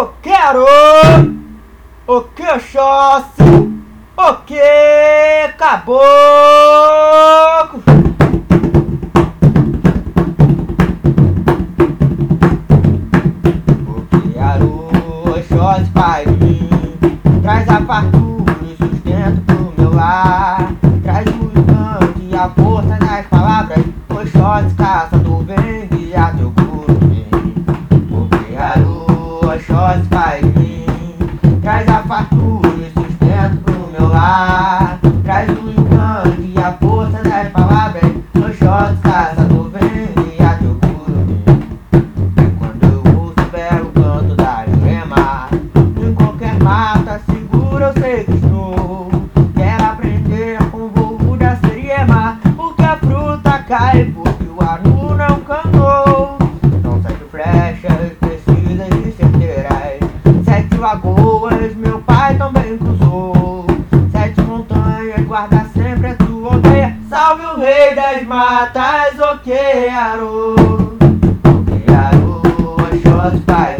o quero, o que eu o que acabou. ano não cantou. São sete flechas precisas de centeirais, sete lagoas meu pai também cruzou. Sete montanhas guarda sempre a tua aldeia, salve o rei das matas, o okay, que arou. Okay, arou, pai.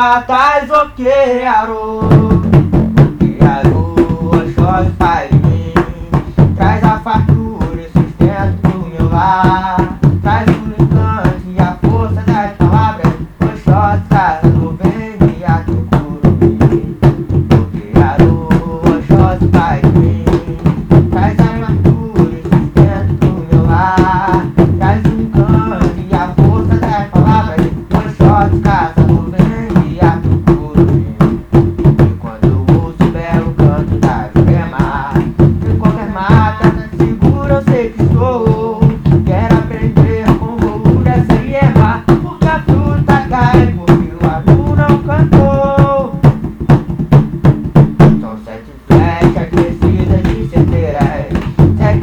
Matas o que, arou?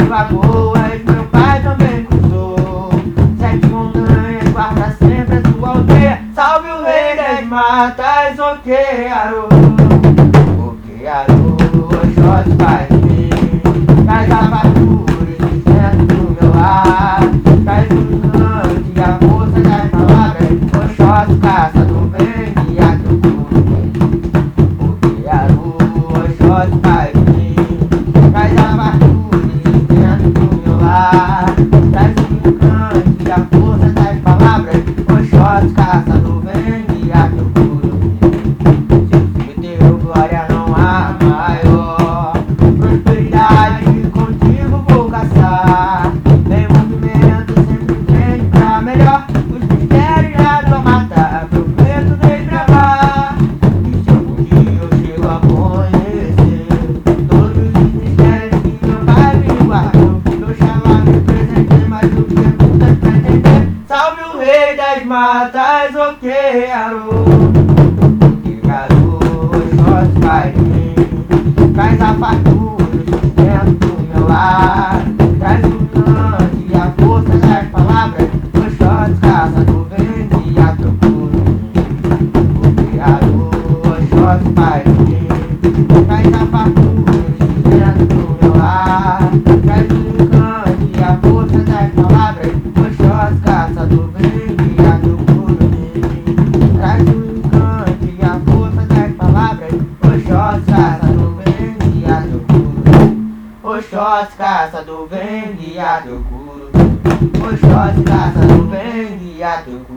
Alagoas, meu pai também cruzou. Sete montanhas, guarda sempre a tua aldeia. Salve o rei das matas, o que arô? O que arô? Jorge Paz, traz a e dentro do meu ar. matas o que arou Que garoto só faz bem Faz a fartura Oxóssi, caça do bem, guia teu cu. Oxóssi, caça do bem, guia teu cu.